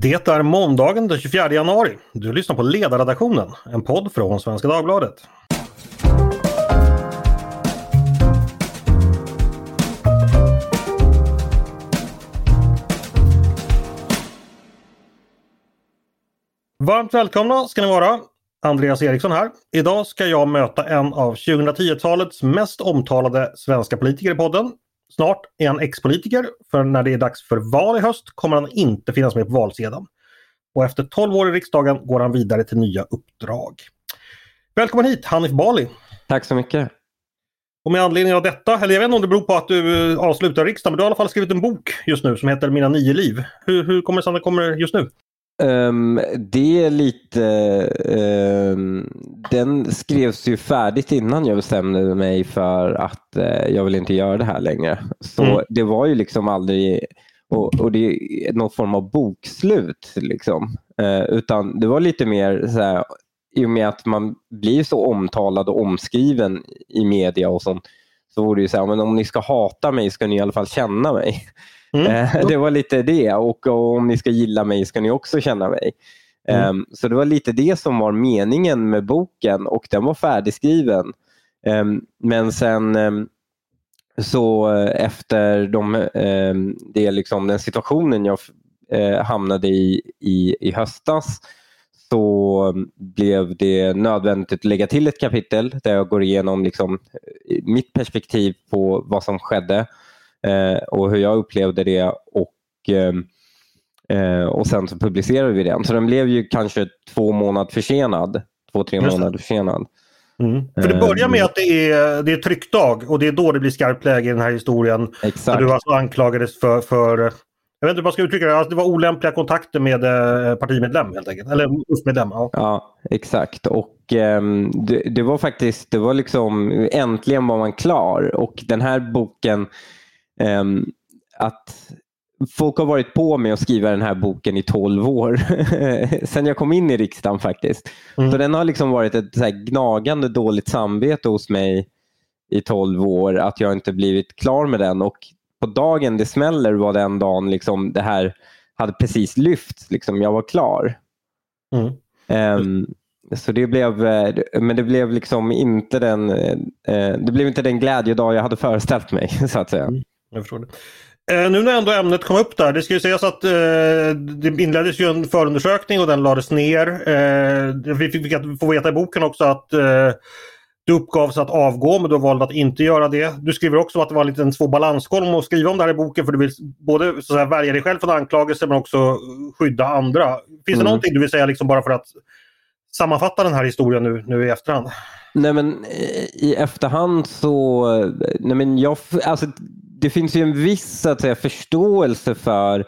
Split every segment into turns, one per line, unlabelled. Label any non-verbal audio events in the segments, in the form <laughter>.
Det är måndagen den 24 januari. Du lyssnar på Ledarredaktionen, en podd från Svenska Dagbladet. Varmt välkomna ska ni vara. Andreas Eriksson här. Idag ska jag möta en av 2010-talets mest omtalade svenska politiker i podden. Snart är han ex-politiker, för när det är dags för val i höst kommer han inte finnas med på valsedeln. Och efter 12 år i riksdagen går han vidare till nya uppdrag. Välkommen hit Hanif Bali!
Tack så mycket!
Och med anledning av detta, eller jag vet inte om det beror på att du eh, avslutar riksdagen, men du har i alla fall skrivit en bok just nu som heter Mina nio liv. Hur, hur kommer det sig att den kommer just nu?
Um, det är lite... Um, den skrevs ju färdigt innan jag bestämde mig för att uh, jag vill inte göra det här längre. Så mm. det var ju liksom aldrig... Och, och det är någon form av bokslut. Liksom. Uh, utan det var lite mer så här, i och med att man blir så omtalad och omskriven i media och sånt så vore det ju så här, men om ni ska hata mig ska ni i alla fall känna mig. Mm. Eh, det var lite det och, och, om ni ska gilla mig ska ni också känna mig. Mm. Um, så det var lite det som var meningen med boken och den var färdigskriven. Um, men sen um, så efter de, det liksom den situationen jag uh, hamnade i, i i höstas så blev det nödvändigt att lägga till ett kapitel där jag går igenom liksom mitt perspektiv på vad som skedde eh, och hur jag upplevde det och eh, eh, och sen så publicerade vi den. Så den blev ju kanske två månader försenad. Två, tre månader försenad.
Mm. För det börjar med att det är, det är tryckdag och det är då det blir skarpt läge i den här historien.
Exakt.
Du alltså anklagades för, för jag vet inte hur man ska uttrycka det, alltså det var olämpliga kontakter med eh, partimedlem helt enkelt. Eller UF-medlem. Ja.
ja, exakt. Och eh, det, det, var faktiskt, det var liksom äntligen var man klar. Och den här boken Ehm, att folk har varit på mig att skriva den här boken i 12 år. <laughs> Sen jag kom in i riksdagen faktiskt. Mm. Så den har liksom varit ett så gnagande dåligt samvete hos mig i 12 år att jag inte blivit klar med den. Och på dagen det smäller var den dagen liksom det här hade precis lyft. Liksom, jag var klar. Mm. Um, så det blev, eh, men det blev liksom inte den, uh, det blev inte den glädjedag jag hade föreställt mig <laughs> så att säga. Mm.
Jag förstår det. Eh, nu när ändå ämnet kom upp där, det ska ju sägas att eh, det inleddes ju en förundersökning och den lades ner. Eh, vi fick få veta i boken också att eh, det uppgavs att avgå men du valde att inte göra det. Du skriver också att det var en liten svår balansgång att skriva om det här i boken för du vill både så att värja dig själv från anklagelser men också skydda andra. Finns mm. det någonting du vill säga liksom bara för att sammanfatta den här historien nu, nu i efterhand?
Nej men i efterhand så, nej men jag, alltså det finns ju en viss att säga, förståelse för,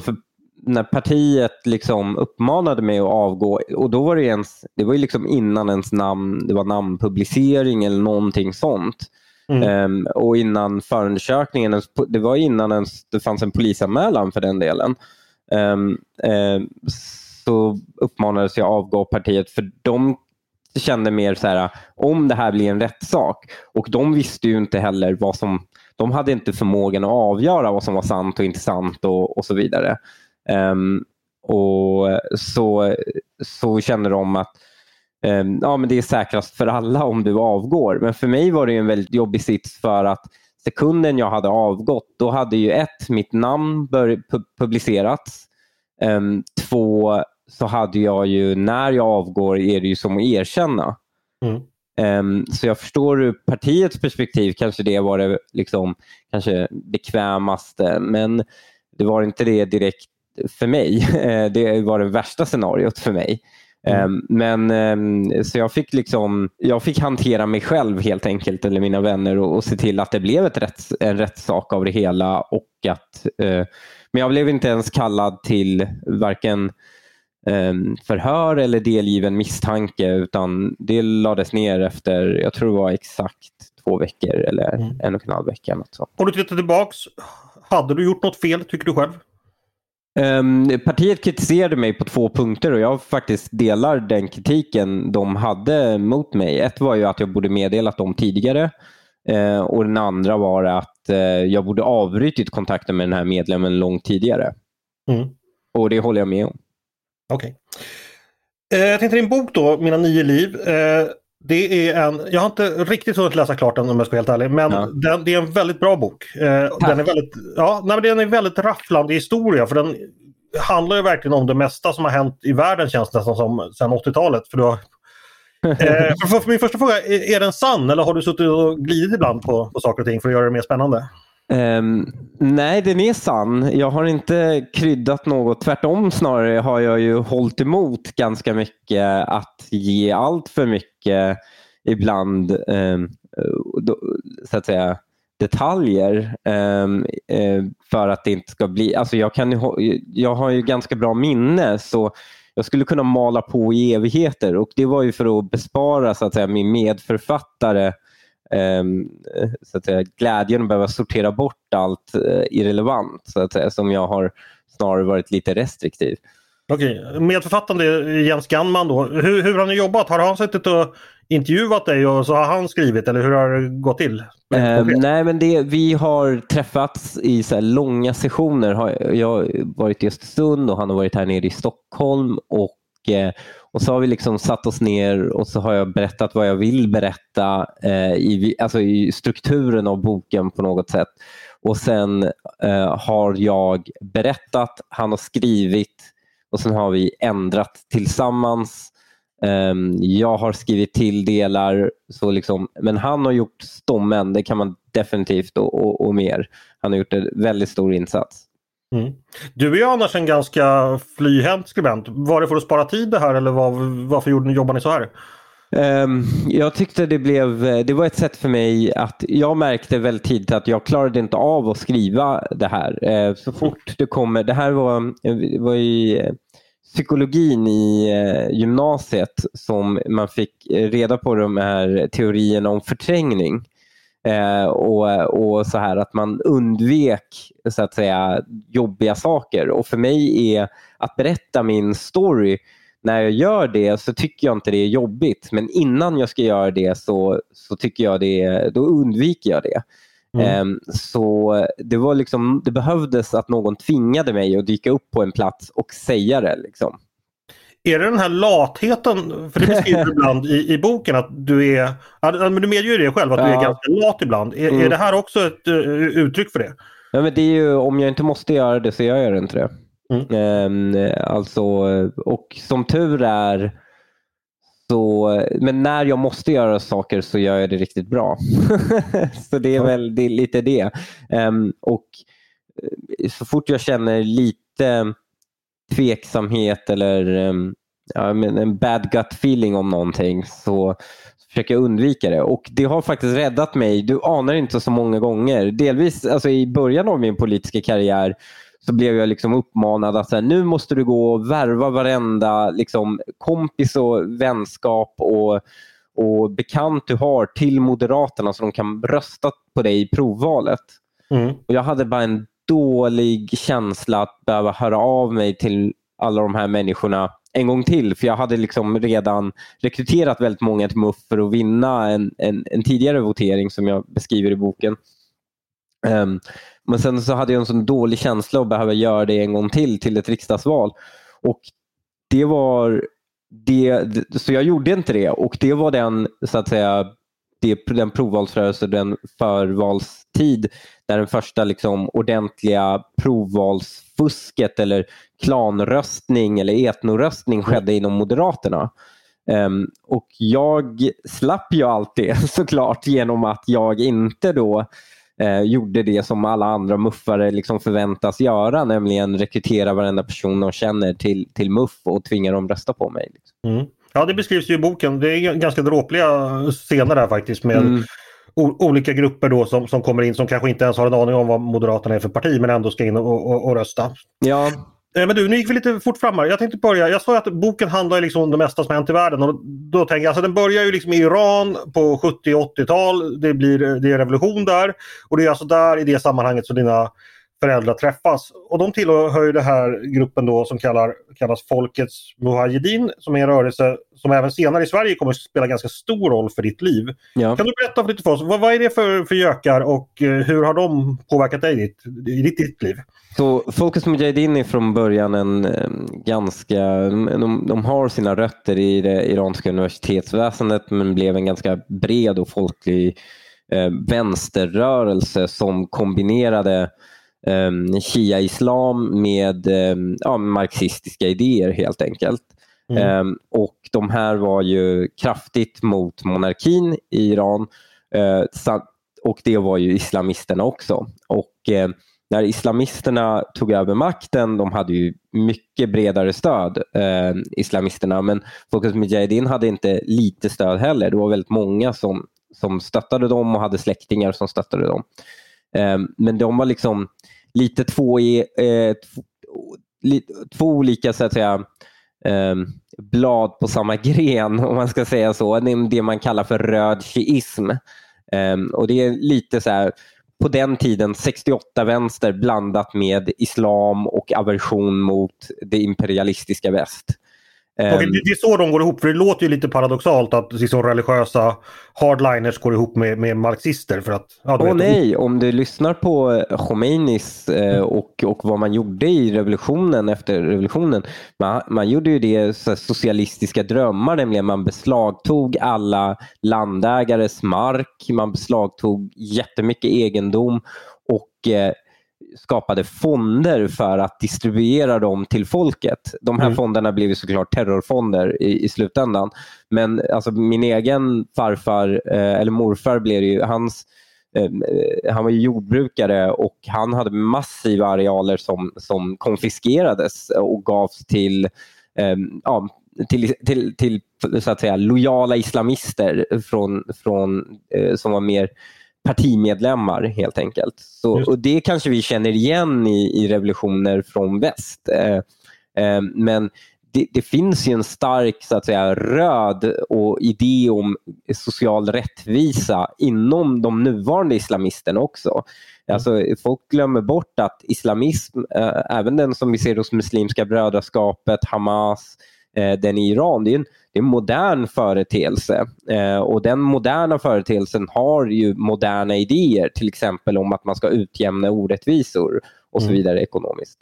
för när partiet liksom uppmanade mig att avgå och då var det ens, det var ju liksom innan ens namn, det var namnpublicering eller någonting sånt. Mm. Um, och innan förundersökningen, det var innan ens det fanns en polisanmälan för den delen. Um, um, så uppmanades jag avgå partiet för de kände mer så här om det här blir en rättssak och de visste ju inte heller vad som de hade inte förmågan att avgöra vad som var sant och inte sant och, och så vidare. Um, och så, så känner de att um, ja, men det är säkrast för alla om du avgår. Men för mig var det en väldigt jobbig sits för att sekunden jag hade avgått, då hade ju ett, mitt namn bör, publicerats. Um, två, så hade jag ju, när jag avgår är det ju som att erkänna. Mm. Um, så jag förstår ur partiets perspektiv kanske det var det liksom, kanske bekvämaste men det var inte det direkt för mig. <laughs> det var det värsta scenariot för mig. Mm. Um, men um, Så jag fick liksom, jag fick hantera mig själv helt enkelt, eller mina vänner och, och se till att det blev ett rätts, en rättssak av det hela. och att uh, Men jag blev inte ens kallad till varken Ehm, förhör eller delgiven misstanke utan det lades ner efter, jag tror det var exakt två veckor eller mm. en och en halv vecka. Något sånt.
Om du tittar tillbaks, hade du gjort något fel tycker du själv?
Um, partiet kritiserade mig på två punkter och jag faktiskt delar den kritiken de hade mot mig. Ett var ju att jag borde meddelat dem tidigare uh, och den andra var att uh, jag borde avbrutit kontakten med den här medlemmen långt tidigare. Mm. Och det håller jag med om.
Okej. Okay. Eh, jag tänkte din bok då, Mina nio liv. Eh, det är en, jag har inte riktigt hunnit läsa klart den om jag ska vara helt ärlig, men ja. den, det är en väldigt bra bok. Eh, den, är väldigt, ja, nej, den är väldigt rafflande historia för den handlar ju verkligen om det mesta som har hänt i världen känns det nästan som sedan 80-talet. För, <laughs> eh, för, för min första fråga, är, är den sann eller har du suttit och glidit ibland på, på saker och ting för att göra det mer spännande?
Um, nej, den är sann. Jag har inte kryddat något. Tvärtom snarare har jag ju hållit emot ganska mycket att ge allt för mycket ibland um, så att säga detaljer um, uh, för att det inte ska bli... Alltså jag, kan, jag har ju ganska bra minne så jag skulle kunna mala på i evigheter och det var ju för att bespara så att säga, min medförfattare så att säga, glädjen att behöva sortera bort allt eh, irrelevant så att säga, som jag har snarare varit lite restriktiv.
Okej, medförfattande Jens Ganman då. Hur, hur har ni jobbat? Har han suttit och intervjuat dig och så har han skrivit eller hur har det gått till?
Eh, nej men det, vi har träffats i så långa sessioner. Jag har varit i Östersund och han har varit här nere i Stockholm och Eh, och så har vi liksom satt oss ner och så har jag berättat vad jag vill berätta eh, i, alltså i strukturen av boken på något sätt. Och sen eh, har jag berättat, han har skrivit och sen har vi ändrat tillsammans. Eh, jag har skrivit till delar, så liksom, men han har gjort stommen, det kan man definitivt och, och, och mer. Han har gjort en väldigt stor insats.
Mm. Du är ju annars en ganska flyhänt skribent. Var det för att spara tid det här eller var, varför gjorde ni, jobbar ni så här?
Um, jag tyckte det blev, eh, det var ett sätt för mig att jag märkte väldigt tidigt att jag klarade inte av att skriva det här. Uh, så fort det kommer, det här var, eh, var ju psykologin i uh, gymnasiet som man fick reda på de här teorierna om förträngning. Eh, och, och så här att man undvek så att säga jobbiga saker. Och för mig är att berätta min story när jag gör det så tycker jag inte det är jobbigt. Men innan jag ska göra det så, så tycker jag det, då undviker jag det. Mm. Um, så det, var liksom, det behövdes att någon tvingade mig att dyka upp på en plats och säga det. Liksom.
Är det den här latheten, för det beskriver du ibland i, i boken att du är, men du medger ju det själv att ja. du är ganska lat ibland. Är, mm. är det här också ett uh, uttryck för det?
Ja, men det är ju, om jag inte måste göra det så gör jag inte det. Mm. Um, alltså, och som tur är så, men när jag måste göra saker så gör jag det riktigt bra. <laughs> så det är väl det är lite det. Um, och eh, så fort jag känner lite tveksamhet eller um, ja, en bad gut feeling om någonting så försöker jag undvika det. Och det har faktiskt räddat mig. Du anar inte så många gånger. Delvis alltså i början av min politiska karriär så blev jag liksom uppmanad att så här, nu måste du gå och värva varenda liksom, kompis och vänskap och, och bekant du har till Moderaterna så de kan rösta på dig i provvalet. Mm. Och jag hade bara en dålig känsla att behöva höra av mig till alla de här människorna en gång till. För jag hade liksom redan rekryterat väldigt många till MUF för att vinna en, en, en tidigare votering som jag beskriver i boken. Um, men sen så hade jag en sån dålig känsla att behöva göra det en gång till till ett riksdagsval. Och det var det, så jag gjorde inte det och det var den så att säga det, den provvalsrörelse, den förvalstid där den första liksom, ordentliga provvalsfusket eller klanröstning eller etnoröstning mm. skedde inom Moderaterna. Um, och jag slapp ju allt det <laughs> såklart genom att jag inte då eh, gjorde det som alla andra muffare liksom förväntas göra, nämligen rekrytera varenda person de känner till, till muff och tvinga dem rösta på mig. Liksom.
Mm. Ja, det beskrivs ju i boken. Det är ganska dråpliga scener där faktiskt med mm. olika grupper då som, som kommer in som kanske inte ens har en aning om vad Moderaterna är för parti men ändå ska in och, och, och rösta.
Ja.
Eh, men du, nu gick vi lite fort fram här. Jag tänkte börja. Jag sa att boken handlar liksom om det mesta som hänt i världen. Och då tänker jag, alltså den börjar ju liksom i Iran på 70 80-tal. Det, blir, det är revolution där. Och det är alltså där i det sammanhanget som dina föräldrar träffas. Och de tillhör ju den här gruppen då som kallar, kallas Folkets Mujahedin som är en rörelse som även senare i Sverige kommer att spela ganska stor roll för ditt liv.
Ja.
Kan du berätta för lite för oss, vad, vad är det för, för gökar och eh, hur har de påverkat dig i ditt, i ditt, ditt liv?
Så Folkets Mujahedin är från början en eh, ganska, de, de har sina rötter i det iranska universitetsväsendet men blev en ganska bred och folklig eh, vänsterrörelse som kombinerade eh, shia-islam med eh, ja, marxistiska idéer helt enkelt.
Mm.
Eh, och De här var ju kraftigt mot monarkin i Iran sa- och det var ju islamisterna också. Och eh, när islamisterna tog över makten, de hade ju mycket bredare stöd, eh, islamisterna, men Folkets Mujahedin hade inte lite stöd heller. Det var väldigt många som, som stöttade dem och hade släktingar som stöttade dem. Men de var liksom lite två, i, eh, två, li, två olika så att säga, eh, blad på samma <laughs> gren, om man ska säga så. Det det man kallar för röd shiism. Eh, och det är lite så här, på den tiden 68-vänster blandat med islam och aversion mot det imperialistiska väst. Eh,
Okej, det, är så de går ihop, för det låter ju lite paradoxalt att liksom, religiösa hardliners går ihop med, med marxister. För att, ja,
Åh nej, om du lyssnar på Khomeinis eh, och, och vad man gjorde i revolutionen efter revolutionen. Man, man gjorde ju det så socialistiska drömmar, nämligen man beslagtog alla landägares mark, man beslagtog jättemycket egendom och eh, skapade fonder för att distribuera dem till folket. De här
Mm.
fonderna blev ju såklart terrorfonder i, i slutändan. Men alltså, min egen farfar, eh, eller morfar, blev ju, hans, eh, han var jordbrukare och han hade massiva arealer som, som konfiskerades och gavs till, eh, ja, till, till, till så att säga, lojala islamister från, från, eh, som var mer partimedlemmar helt enkelt. Så,
Just.
och Det kanske vi känner igen i, i revolutioner från väst. Eh, eh, men det, det finns ju en stark så att säga, röd och idé om social rättvisa inom de nuvarande islamisterna också. Alltså, folk glömmer bort att islamism, eh, även den som vi ser hos Muslimska brödraskapet, Hamas, den i Iran, det är en, det är en modern företeelse. Eh, och den moderna företeelsen har ju moderna idéer, till exempel om att man ska utjämna orättvisor och så
Mm.
vidare ekonomiskt.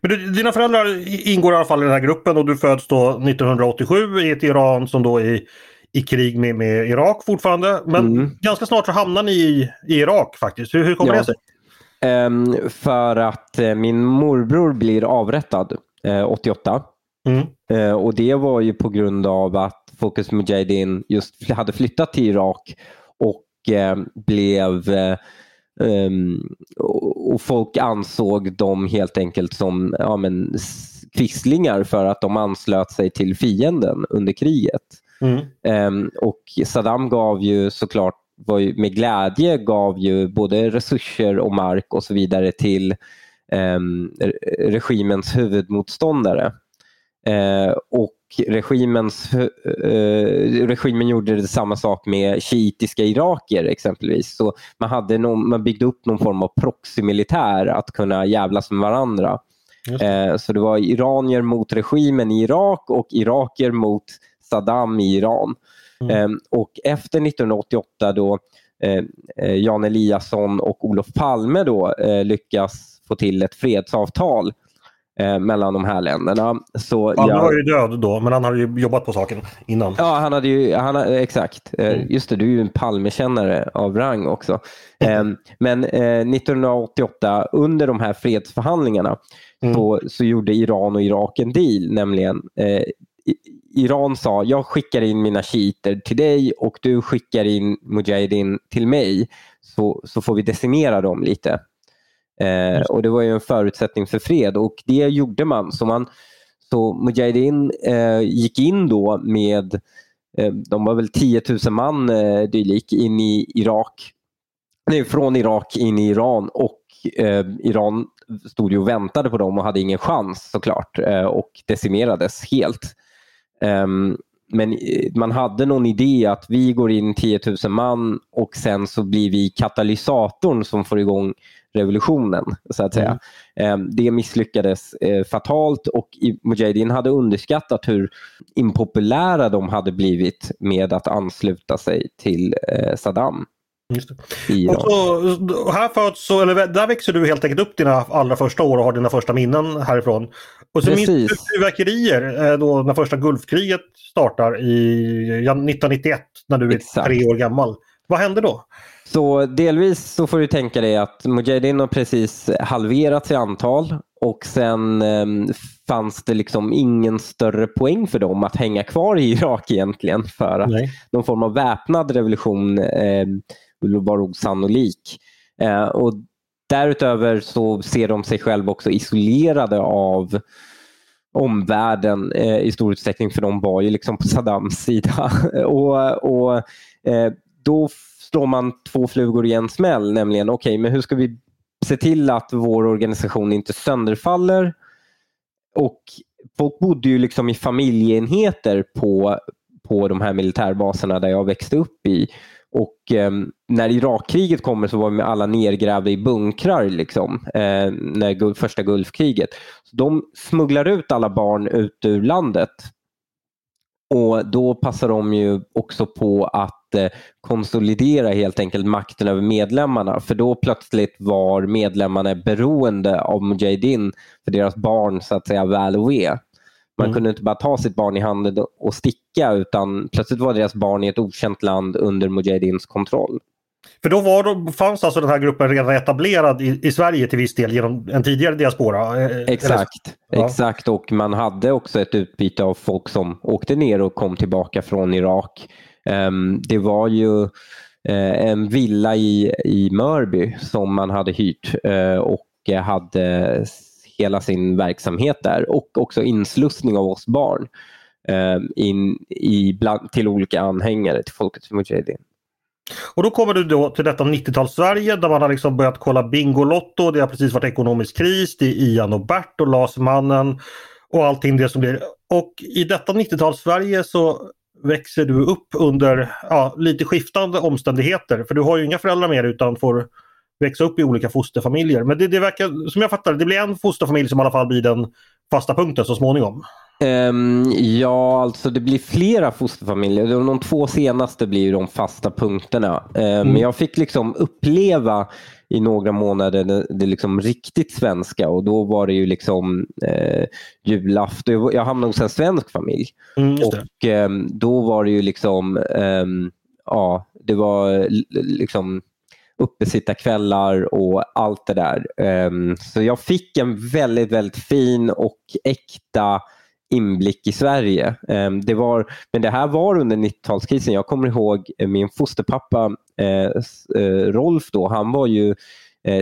Men du, dina föräldrar ingår i alla fall i den här gruppen och du föds då 1987 i ett Iran som då är i krig med, med Irak fortfarande. Men
Mm.
ganska snart så hamnar ni i, i Irak faktiskt. Hur, hur kommer
Ja.
det sig?
Ehm, för att eh, min morbror blir avrättad eh, 88.
Mm.
Eh, och Det var ju på grund av att Focus Mujahedin just hade flyttat till Irak och eh, blev ehm, och folk ansåg dem helt enkelt som ja, men, quislingar för att de anslöt sig till fienden under kriget.
Mm.
Ehm, och Saddam gav ju såklart var ju, med glädje gav ju både resurser och mark och så vidare till re- regimens huvudmotståndare. Eh, och regimens, eh, regimen gjorde det samma sak med shiitiska iraker exempelvis. Så man, hade någon, man byggde upp någon form av proxymilitär att kunna jävlas med varandra. Eh, så det var iranier mot regimen i Irak och iraker mot Saddam i Iran.
Mm.
Eh, och efter 1988 då eh, eh, Jan Eliasson och Olof Palme då eh, lyckas få till ett fredsavtal eh, mellan de här länderna. Så
Palme
jag-
var ju död då, men han hade ju jobbat på saken innan.
Ja, han hade ju, han, ha- exakt. Eh,
Mm.
Just det, du är ju en Palmekännare av rang också. <laughs> Eh, Men eh, 1988, under de här fredsförhandlingarna,
Mm.
så, så gjorde Iran och Irak en deal. Nämligen, eh, Iran sa, jag skickar in mina shiiter till dig och du skickar in Mujahedin till mig, så, så får vi decimera dem lite. Eh, och Det var ju en förutsättning för fred och det gjorde man. Så man så Mujahedin eh, gick in då med, eh, de var väl 10 000 man eh, dylik, in i Irak. Nej, från Irak in i Iran och eh, Iran stod ju och väntade på dem och hade ingen chans såklart eh, och decimerades helt. Ehm, men eh, man hade någon idé att vi går in 10 000 man och sen så blir vi katalysatorn som får igång revolutionen. så att säga. Mm. Det misslyckades fatalt och Mujahedin hade underskattat hur impopulära de hade blivit med att ansluta sig till Saddam.
Och så, här föds, så, eller där växer du helt enkelt upp dina allra första år och har dina första minnen härifrån. Och så minns du fyrverkerier då när första Gulfkriget startar i 1991 när du är Exakt. tre år gammal. Vad hände då?
Så delvis så får du tänka dig att Mujahedin har precis halverats i antal och sen eh, fanns det liksom ingen större poäng för dem att hänga kvar i <laughs> Irak egentligen för att Nej. någon form av väpnad revolution eh, var osannolik. Eh, och därutöver så ser de sig själva också isolerade av omvärlden eh, i stor utsträckning för de var ju liksom på Saddams sida. <laughs> och, och eh, då slår man två flugor i en smäll, nämligen okej, okay, men hur ska vi se till att vår organisation inte sönderfaller? Och folk bodde ju liksom i familjeenheter på, på de här militärbaserna där jag växte upp i. Och eh, när Irakkriget kommer så var vi alla nergrävda i bunkrar liksom, eh, när första Gulfkriget. Så de smugglar ut alla barn ut ur landet. Och då passar de ju också på att eh, konsolidera helt enkelt makten över medlemmarna. För då plötsligt var medlemmarna beroende av Mujahedin för deras barn så att säga väl och ve. Man mm. kunde inte bara ta sitt barn i handen och sticka utan plötsligt var deras barn i ett okänt land under Mujahedins kontroll.
För då var, fanns alltså den här gruppen redan etablerad i, i Sverige till viss del genom en tidigare diaspora?
Eh, exakt, ja. exakt och man hade också ett utbyte av folk som åkte ner och kom tillbaka från Irak. Um, det var ju uh, en villa i, i Mörby som man hade hyrt och hade hela sin verksamhet där och också inslussning av oss barn eh, in i bland, till olika anhängare till Folkets Mujahedin.
Och då kommer du då till detta 90-tals-Sverige där man har liksom börjat kolla Bingolotto. Det har precis varit ekonomisk kris. Det är Ian och Bert och Lasermannen. och allting det som blir. Och i detta 90-tals-Sverige så växer du upp under ja, lite skiftande omständigheter. För du har ju inga föräldrar mer utan får växa upp i olika fosterfamiljer. Men det, det verkar, som jag fattar det, blir en fosterfamilj som i alla fall blir den fasta punkten så småningom.
Um, ja, alltså det blir flera fosterfamiljer. De två senaste blir ju de fasta punkterna. Um, mm. Men jag fick liksom uppleva i några månader det, det liksom riktigt svenska och då var det ju liksom eh, julafton. Jag hamnade hos en svensk familj. Mm, och eh, då var det ju liksom, ja, det var liksom uppesittarkvällar och allt det där. Um, så jag fick en väldigt, väldigt fin och äkta inblick i Sverige. Ehm, det var, men det här var under 90-talskrisen. Jag kommer ihåg eh, min fosterpappa eh, eh, Rolf då, han var ju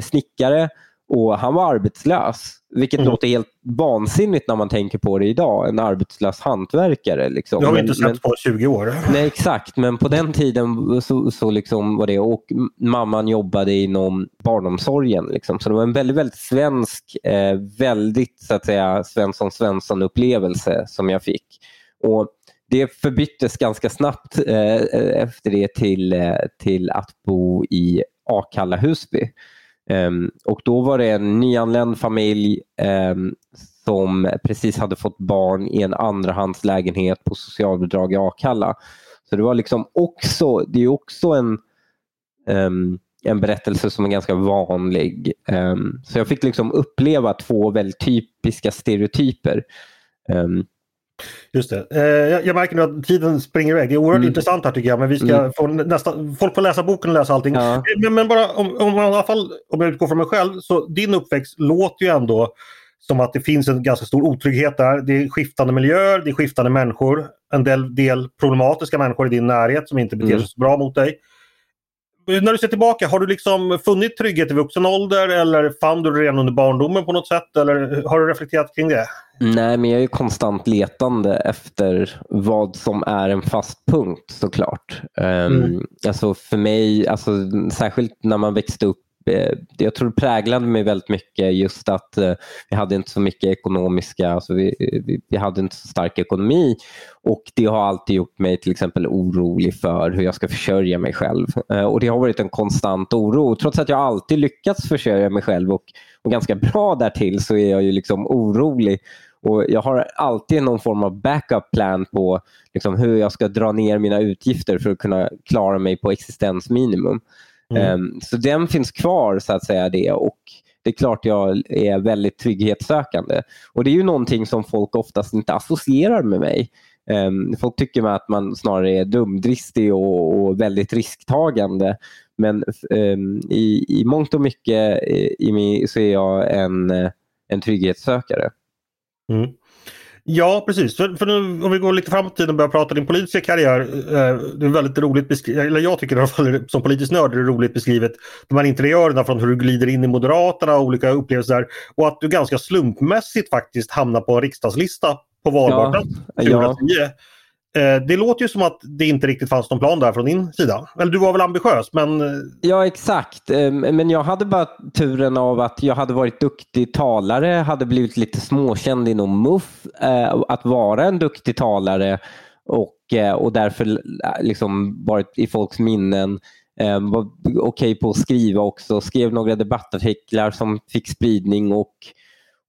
snickare och han var arbetslös. Vilket mm. låter helt vansinnigt när man tänker på det idag. En arbetslös hantverkare. Liksom.
Det har vi inte sett på 20 år.
Nej exakt, men på den tiden så, så liksom var det. Och mamman jobbade inom barnomsorgen. Liksom. Så det var en väldigt, väldigt svensk, eh, väldigt så att säga Svensson Svensson upplevelse som jag fick. Och det förbyttes ganska snabbt eh, efter det till, eh, till att bo i Akalla Husby. Um, och då var det en nyanländ familj um, som precis hade fått barn i en andrahandslägenhet på socialbidrag i Akalla. Så det var liksom också, det är också en, um, en berättelse som är ganska vanlig. så jag fick liksom uppleva två väldigt typiska stereotyper.
Just det. Eh, jag, märker nu att tiden springer iväg. Det är oerhört mm. intressant här tycker jag. Men vi ska mm. få nästa, folk får läsa boken och läsa allting. Ja. Men, men, bara om, om, i alla fall, om jag utgår från mig själv. Så din uppväxt låter ju ändå som att det finns en ganska stor otrygghet där. Det är skiftande miljöer, det är skiftande människor. En del, del problematiska människor i din närhet som inte beter mm. sig så bra mot dig. När du ser tillbaka, har du liksom funnit trygghet i vuxen ålder eller fann du det redan under barndomen på något sätt? Eller har du reflekterat kring det?
Nej, men jag är konstant letande efter vad som är en fast punkt såklart. Ehm, mm. Um, alltså för mig, alltså, särskilt när man växte upp jag tror det präglade mig väldigt mycket just att eh, vi hade inte så mycket ekonomiska, alltså vi, vi, vi, hade inte så stark ekonomi och det har alltid gjort mig till exempel orolig för hur jag ska försörja mig själv. Eh, och Det har varit en konstant oro. Trots att jag alltid lyckats försörja mig själv och, och ganska bra därtill så är jag ju liksom orolig och Jag har alltid någon form av backup plan på liksom, hur jag ska dra ner mina utgifter för att kunna klara mig på existensminimum. Mm. Um, så den finns kvar så att säga det och det är klart jag är väldigt trygghetssökande. Och det är ju någonting som folk oftast inte associerar med mig. Um, folk tycker att man snarare är dumdristig och, och väldigt risktagande. Men um, i, i mångt och mycket i, i mig, så är jag en, en trygghetssökare.
Mm. Ja, precis. För, för nu, om vi går lite framåt i tiden och börjar prata din politiska karriär. Eh, det är väldigt roligt beskrivet, eller jag tycker i alla fall som politisk nörd är det roligt beskrivet. De här interiörerna från hur du glider in i Moderaterna och olika upplevelser där. Och att du ganska slumpmässigt faktiskt hamnar på en riksdagslista på valbar ja, 2010. Ja. Eh, det låter ju som att det inte riktigt fanns någon plan där från din sida. Eller du var väl ambitiös men... Eh,
ja exakt. Ehm, men jag hade bara turen av att jag hade varit duktig talare, hade blivit lite småkänd inom MUF. Eh, att vara en duktig talare och, och därför liksom varit i folks minnen. Ehm, var okej okay på att skriva också. Skrev några debattartiklar som fick spridning och,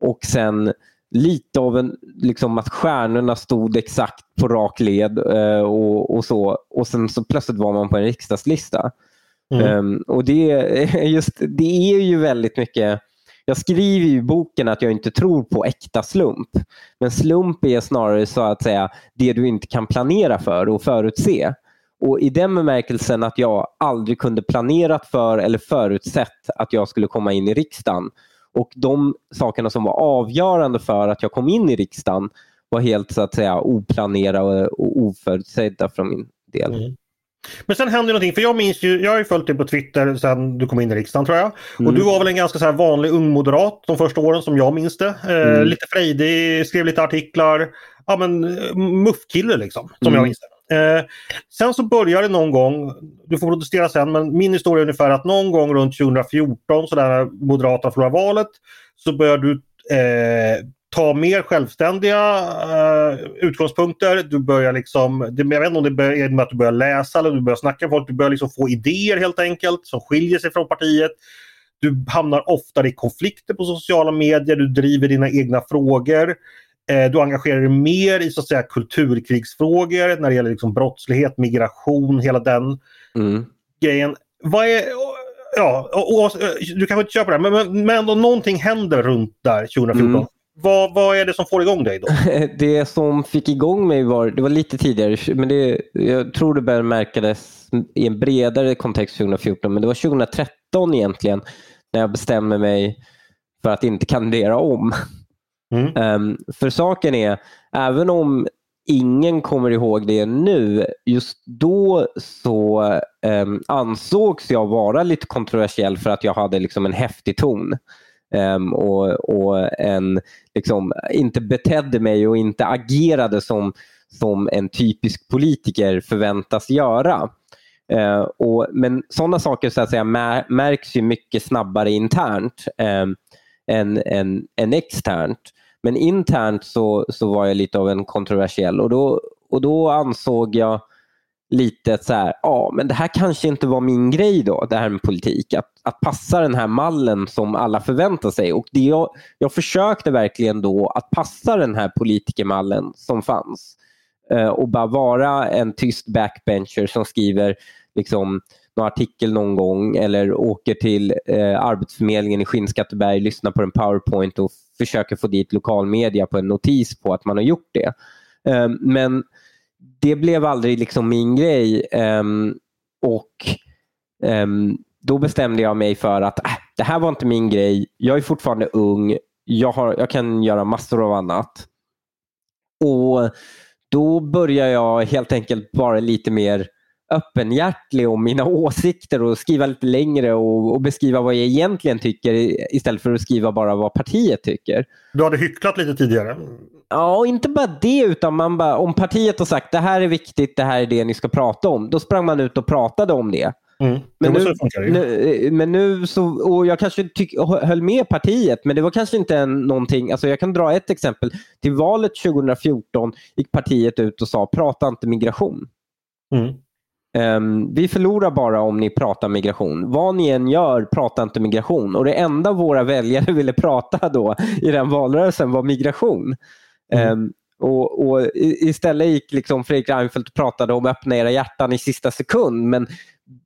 och sen lite av en, liksom att stjärnorna stod exakt på rak led eh, och, och, så. Och sen så plötsligt var man på en riksdagslista. Mm. Um, och det, <laughs> just, det är ju väldigt mycket jag skriver i boken att jag inte tror på äkta slump. Men slump är snarare så att säga det du inte kan planera för och förutse. Och I den bemärkelsen att jag aldrig kunde planerat för eller förutsett att jag skulle komma in i riksdagen och de sakerna som var avgörande för att jag kom in i riksdagen var helt så att säga oplanerade och oförutsedda från min del. Mm.
Men sen hände någonting, för jag minns ju, jag har ju följt dig på Twitter sen du kom in i riksdagen tror jag. Mm. Och du var väl en ganska så vanlig ung moderat de första åren som jag minns det. Eh, mm. Lite frejdig, skrev lite artiklar. Ja men eh, muffkille liksom, som jag mm. minns det. Eh, sen så började det någon gång, du får protestera sen, men min historia är ungefär att någon gång runt 2014 så där när Moderaterna förlorade valet så började du eh, ta mer självständiga uh, utgångspunkter. Du börjar liksom, det, jag vet inte om det är med att du börjar läsa eller du börjar snacka med folk. Du börjar liksom få idéer helt enkelt som skiljer sig från partiet. Du hamnar oftare i konflikter på sociala medier. Du driver dina egna frågor. Eh, du engagerar dig mer i så att säga kulturkrigsfrågor när det gäller liksom brottslighet, migration, hela den mm. grejen. Vad är, ja, och, och, du kanske inte köper det, men, men, men ändå någonting händer runt där 2014. Mm. Vad, vad är det som får igång dig då? <laughs>
Det som fick igång mig var, det var lite tidigare, men det, jag tror det började märkades i en bredare kontext 2014, men det var 2013 egentligen när jag bestämde mig för att inte kandidera om. Mm. Um, för saken är, även om ingen kommer ihåg det nu, just då så um, ansågs jag vara lite kontroversiell för att jag hade liksom en häftig ton. Um, och, och en, liksom, inte betedde mig och inte agerade som, som en typisk politiker förväntas göra. Uh, och, men sådana saker så att säga, märks ju mycket snabbare internt um, än, än, än externt. Men internt så, så var jag lite av en kontroversiell och då, och då ansåg jag lite så här, ja men det här kanske inte var min grej då, det här med politik. Att, att passa den här mallen som alla förväntar sig. Och det jag, jag försökte verkligen då att passa den här politikermallen som fanns. Eh, och bara vara en tyst backbencher som skriver liksom, någon artikel någon gång eller åker till eh, Arbetsförmedlingen i Skinnskatteberg, lyssnar på en powerpoint och försöker få dit lokalmedia på en notis på att man har gjort det. Ehm, men det blev aldrig liksom min grej. Ehm, och ehm, Då bestämde jag mig för att äh, det här var inte min grej. Jag är fortfarande ung. Jag, har, jag kan göra massor av annat. Och Då började jag helt enkelt bara lite mer öppenhjärtlig om mina åsikter och skriva lite längre och, och, beskriva vad jag egentligen tycker istället för att skriva bara vad partiet tycker.
Du hade hycklat lite tidigare?
Ja, inte bara det utan man bara, om partiet har sagt det här är viktigt, det här är det ni ska prata om. Då sprang man ut och pratade om det.
Mm.
Men, nu, nu, men nu så, och jag kanske tyck, höll med partiet, men det var kanske inte en, någonting, alltså jag kan dra ett exempel. Till valet 2014 gick partiet ut och sa prata inte migration.
Mm.
Ehm, vi förlorar bara om ni pratar migration. Vad ni än gör, prata inte migration. Och det enda våra väljare ville prata då i den valrörelsen var migration.
Mm.
Ehm, och, och Istället gick liksom Fredrik Reinfeldt och pratade om öppna era hjärtan i sista sekund. Men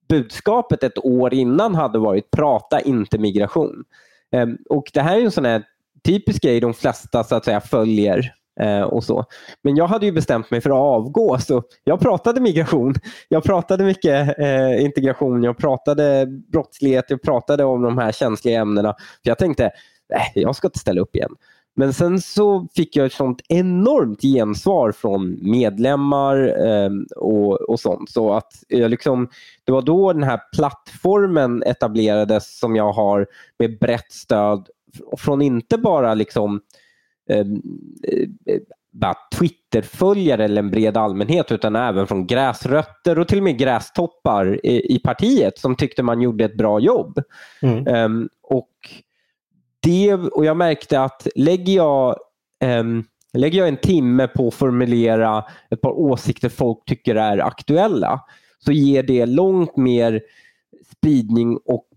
budskapet ett år innan hade varit prata inte migration. Ehm, och Det här är en sån här typisk grej de flesta så att säga följer eh, och så. Men jag hade ju bestämt mig för att avgå så jag pratade migration. Jag pratade mycket eh, integration, jag pratade brottslighet, jag pratade om de här känsliga ämnena. För Jag tänkte, nej, jag ska inte ställa upp igen. Men sen så fick jag ett sånt enormt gensvar från medlemmar eh, och, och sånt. Så att jag liksom, det var då den här plattformen etablerades som jag har med brett stöd från inte bara liksom eh, bara Twitterföljare eller en bred allmänhet utan även från gräsrötter och till och med grästoppar i, i partiet som tyckte man gjorde ett bra jobb.
Mm.
Ehm, och, det, och jag märkte att lägger jag, ehm, lägger jag en timme på att formulera ett par åsikter folk tycker är aktuella så ger det långt mer spridning och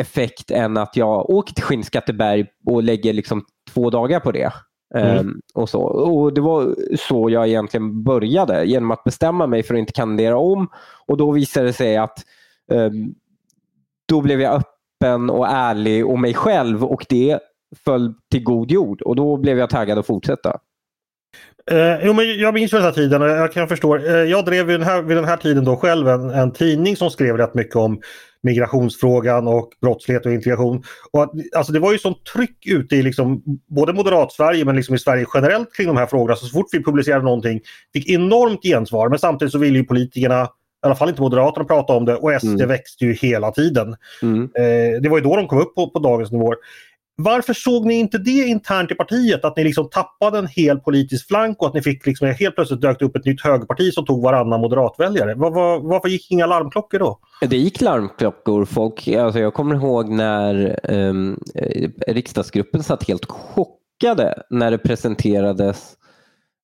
effekt än att jag åker till Skinnskatteberg och lägger liksom två dagar på det.
Mm.
Ehm, och, så. och Det var så jag egentligen började, genom att bestämma mig för att inte kandidera om. Och Då visade det sig att ehm, då blev jag öppen och ärlig och mig själv och det föll till god jord och då blev jag taggad att fortsätta.
Eh, jo, men jag minns den här tiden och jag kan förstå. Eh, jag drev ju den här, vid den här tiden då själv en, en tidning som skrev rätt mycket om migrationsfrågan och brottslighet och integration. Och att, alltså det var ju sånt tryck ute i liksom, både moderat-Sverige men liksom i Sverige generellt kring de här frågorna. Så, så fort vi publicerade någonting fick enormt gensvar. Men samtidigt så ville ju politikerna, i alla fall inte Moderaterna, prata om det och SD
Mm.
växte ju hela tiden.
Mm.
Eh, det var ju då de kom upp på, på dagens nivåer. Varför såg ni inte det internt i partiet? Att ni liksom tappade en hel politisk flank och att ni fick liksom helt plötsligt dök upp ett nytt högerparti som tog varannan moderatväljare. Var, var, varför gick inga larmklockor då?
Det gick larmklockor. Folk, alltså jag kommer ihåg när um, riksdagsgruppen satt helt chockade när det presenterades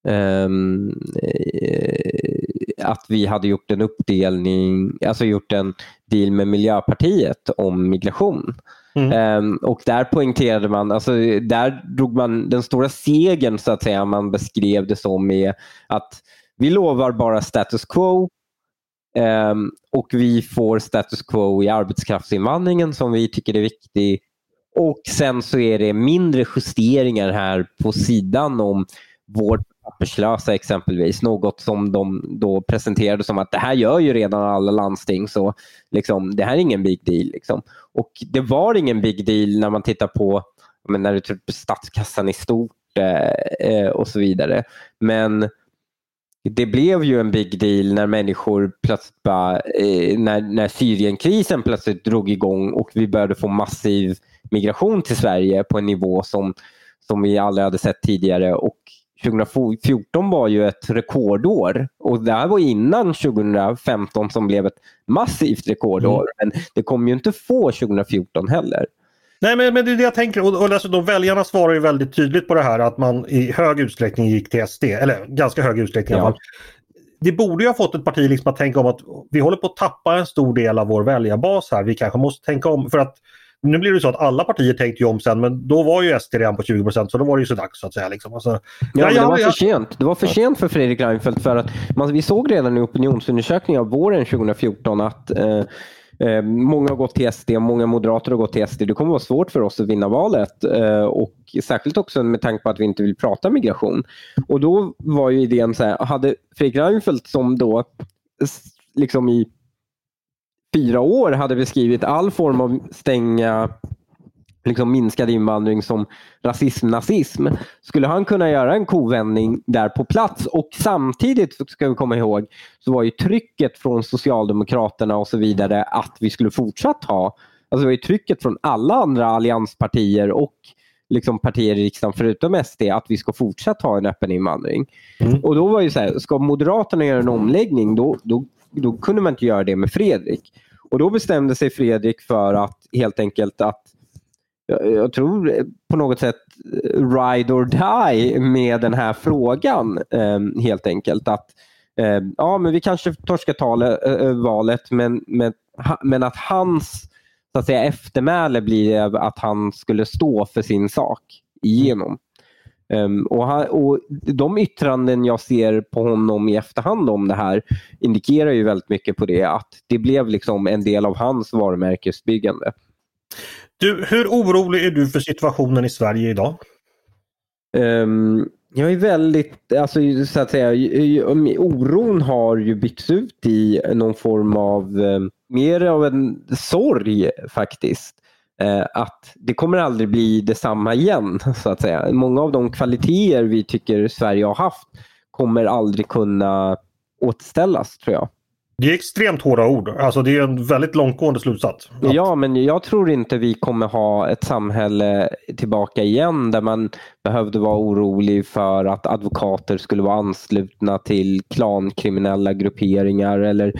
ehm, eh, att vi hade gjort en uppdelning, alltså gjort en deal med Miljöpartiet om migration.
Mm.
Ehm, och där poängterade man, alltså där drog man den stora segern så att säga, man beskrev det som är att vi lovar bara status quo ehm, och vi får status quo i arbetskraftsinvandringen som vi tycker är viktig. Och sen så är det mindre justeringar här på sidan om vårt papperslösa exempelvis. Något som de då presenterade som att det här gör ju redan alla landsting så liksom, det här är ingen big deal. Liksom. Och det var ingen big deal när man tittar på men när statskassan i stort eh, eh, och så vidare. Men det blev ju en big deal när människor plötsligt bara, eh, när, när Syrienkrisen plötsligt drog igång och vi började få massiv migration till Sverige på en nivå som, som vi aldrig hade sett tidigare. Och 2014 var ju ett rekordår och det här var innan 2015 som blev ett massivt rekordår. Men det kommer ju inte få 2014 heller.
Nej men, men det är det jag tänker och, och alltså, de väljarna svarar ju väldigt tydligt på det här att man i hög utsträckning gick till SD, eller ganska hög utsträckning i alla
Ja.
fall. Det borde ju ha fått ett parti liksom att tänka om att vi håller på att tappa en stor del av vår väljarbas här. Vi kanske måste tänka om för att nu blir det så att alla partier tänkte ju om sen men då var ju SD redan på 20% så då var det ju så dags så att säga. Liksom. Alltså,
Ja,
Ja,
det var
ja.
för sent. Det var för sent för Fredrik Reinfeldt för att man, vi såg redan i opinionsundersökningar våren 2014 att eh, eh, många har gått till SD, många moderater har gått till SD. Det kommer vara svårt för oss att vinna valet eh, och särskilt också med tanke på att vi inte vill prata migration. Och då var ju idén så här, hade Fredrik Reinfeldt som då liksom i fyra år hade beskrivit all form av stänga liksom minskad invandring som rasism, nazism. Skulle han kunna göra en kovändning där på plats och samtidigt ska vi komma ihåg så var ju trycket från Socialdemokraterna och så vidare att vi skulle fortsatt ha, alltså det var ju trycket från alla andra allianspartier och liksom partier i riksdagen förutom SD att vi ska fortsatt ha en öppen invandring.
Mm.
Och då var ju så här, ska Moderaterna göra en omläggning då, då, då kunde man inte göra det med Fredrik. och då bestämde sig Fredrik för att helt enkelt att jag tror på något sätt ride or die med den här frågan ehm, helt enkelt. Att ehm, ja, men vi kanske torskar talet, valet men, men, men att hans så att säga, eftermäle blir att han skulle stå för sin sak igenom. Um, och, han, och De yttranden jag ser på honom i efterhand om det här indikerar ju väldigt mycket på det. Att det blev liksom en del av hans varumärkesbyggande.
Du, hur orolig är du för situationen i Sverige idag?
Um, jag är väldigt, alltså så att säga, oron har ju bytts ut i någon form av, um, mer av en sorg faktiskt. Uh, att det kommer aldrig bli detsamma igen <laughs> så att säga. Många av de kvaliteter vi tycker Sverige har haft kommer aldrig kunna återställas tror jag.
Det är extremt hårda ord. Alltså det är en väldigt långtgående slutsats.
Att... Ja, men jag tror inte vi kommer ha ett samhälle tillbaka igen där man behövde vara orolig för att advokater skulle vara anslutna till klankriminella grupperingar. Eller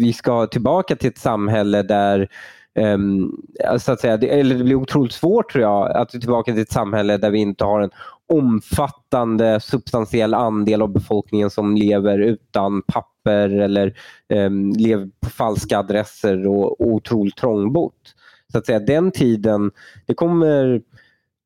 vi ska tillbaka till ett samhälle där Um, så att säga, det, eller det blir otroligt svårt tror jag att vi är tillbaka till ett samhälle där vi inte har en omfattande substantiell andel av befolkningen som lever utan papper eller um, lever på falska adresser och, och otroligt trångbott. Så att säga, den tiden, det kommer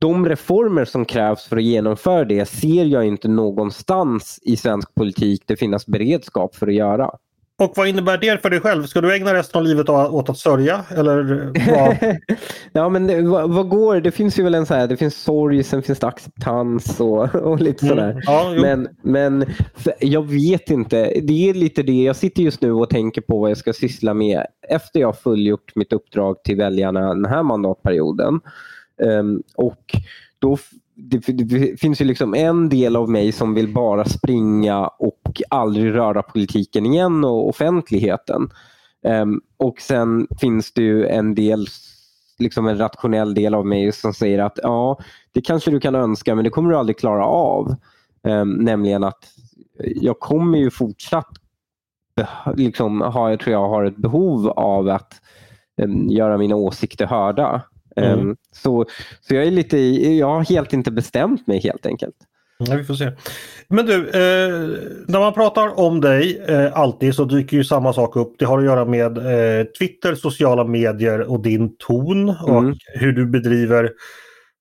de reformer som krävs för att genomföra det ser jag inte någonstans i svensk politik det finnas beredskap för att göra.
Och vad innebär det för dig själv? Ska du ägna resten av livet åt att sörja? Eller vad? <laughs>
ja, men vad, vad, går? Det finns ju väl en så här, det finns sorg, sen finns det acceptans och, <laughs> och lite sådär. Mm, ja, men, men jag vet inte. Det är lite det. Jag sitter just nu och tänker på vad jag ska syssla med efter jag fullgjort mitt uppdrag till väljarna den här mandatperioden. Um, och då det, det, finns ju liksom en del av mig som vill bara springa och aldrig röra politiken igen och offentligheten. Um, och sen finns det ju en del, liksom en rationell del av mig som säger att ja, det kanske du kan önska men det kommer du aldrig klara av. Um, nämligen att jag kommer ju fortsatt liksom, ha, jag tror jag har ett behov av att um, göra mina åsikter hörda. Mm. Um, så, så jag är lite jag har helt inte bestämt mig helt enkelt.
Ja, vi får se. Men du, eh, när man pratar om dig eh, alltid så dyker ju samma sak upp. Det har att göra med eh, Twitter, sociala medier och din ton och mm. hur du bedriver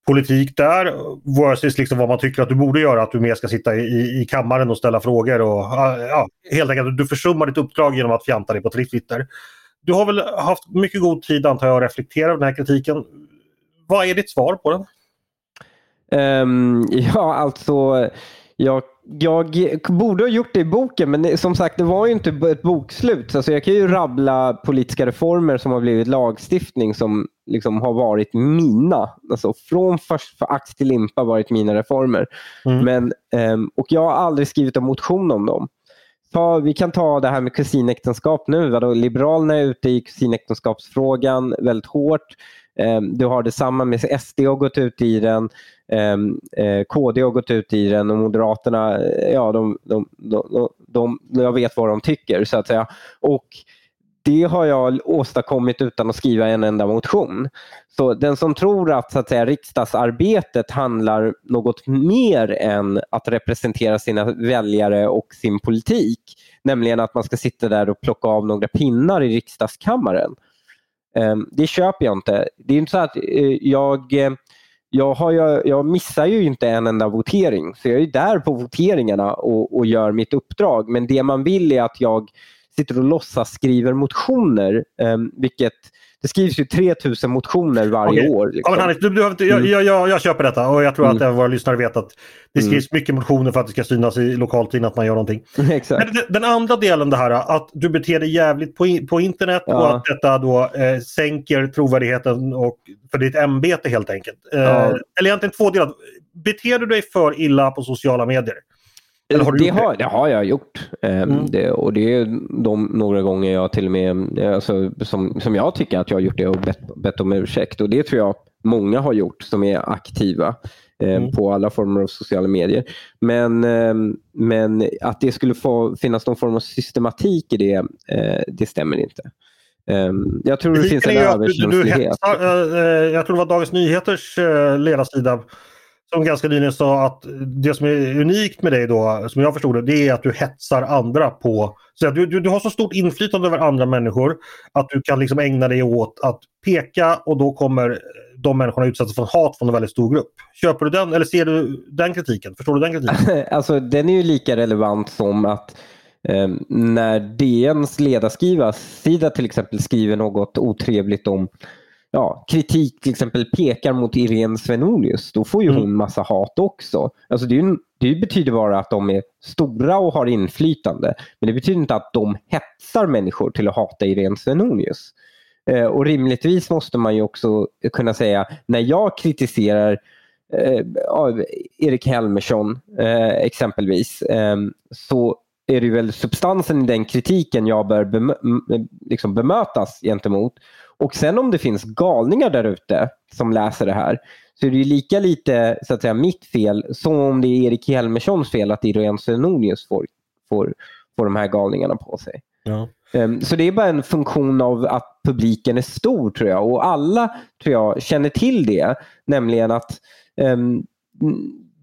politik där versus liksom vad man tycker att du borde göra, att du mer ska sitta i, i kammaren och ställa frågor och ja, helt enkelt du försummar ditt uppdrag genom att fjanta dig på Twitter. Du har väl haft mycket god tid antar jag att reflektera över den här kritiken. Vad är ditt svar på den?
Um, <laughs> ja, alltså jag, jag borde ha gjort det i boken men som sagt det var ju inte ett bokslut. Alltså jag kan ju rabbla politiska reformer som har blivit lagstiftning som liksom har varit mina. Alltså från först för ax till limpa varit mina reformer. Mm. Men, um, och jag har aldrig skrivit en motion om dem ta, vi kan ta det här med kusinäktenskap nu. Vadå? Liberalerna är ute i kusinäktenskapsfrågan väldigt hårt. Ehm, du har detsamma med SD har gått ut i den. Ehm, eh, KD har gått ut i den och Moderaterna, eh, ja de, de, de, de, jag vet vad de tycker så att säga. Och det har jag åstadkommit utan att skriva en enda motion. Så den som tror att, så att säga, riksdagsarbetet handlar något mer än att representera sina väljare och sin politik, nämligen att man ska sitta där och plocka av några pinnar i riksdagskammaren. Ehm, det köper jag inte. Det är inte så att eh, jag eh, jag, har, jag, jag missar ju inte en enda votering, så jag är där på voteringarna och, och gör mitt uppdrag. Men det man vill är att jag sitter och låtsas skriver motioner, um, vilket det skrivs ju 3000 motioner varje okay. år. Liksom.
Ja, men Hannes, du, du, jag, mm. jag, jag, jag, köper detta och jag tror mm. att våra lyssnare vet att det mm. skrivs mm. mycket motioner för att det ska synas i lokaltidningen att man gör någonting. <laughs>
Exakt.
Men den andra delen det här att du beter dig jävligt på, på internet ja. och att detta då eh, sänker trovärdigheten och, för ditt ämbete helt enkelt. Eh, ja. Eller egentligen två delar. Beter du dig för illa på sociala medier?
Har det, har, det? har jag gjort. Ehm, mm. Det, och det är de några gånger jag till och med, alltså, som, som jag tycker att jag har gjort det och bett, bett om ursäkt. Och det tror jag många har gjort som är aktiva eh, mm. på alla former av sociala medier. Men, eh, men att det skulle få finnas någon form av systematik i det, eh, det stämmer inte. Um, jag tror det finns en
överkänslighet. Uh, jag tror det var Dagens Nyheters ledarsida som ganska nyligen sa att det som är unikt med dig då, som jag förstod det, det är att du hetsar andra på... Så att du, du, du har så stort inflytande över andra människor att du kan liksom ägna dig åt att peka och då kommer de människorna utsättas för hat från en väldigt stor grupp. Köper du den eller ser du den kritiken? Förstår du den kritiken? <laughs>
alltså den är ju lika relevant som att eh, när DNs ledarsida till exempel skriver något otrevligt om ja, kritik till exempel pekar mot Irene Svenonius, då får ju mm. hon massa hat också. Alltså det, är, det betyder bara att de är stora och har inflytande. Men det betyder inte att de hetsar människor till att hata Irene Svenonius. Eh, och rimligtvis måste man ju också kunna säga, när jag kritiserar eh, Erik Helmersson eh, exempelvis, eh, så är det väl substansen i den kritiken jag bör bemö liksom bemötas gentemot. Och sen om det finns galningar där ute som läser det här så är det ju lika lite så att säga, mitt fel som om det är Erik Helmerssons fel att Irene Svenonius får, får, får de här galningarna på sig. Ja. Um, så det är bara en funktion av att publiken är stor tror jag och alla tror jag känner till det. Nämligen att um,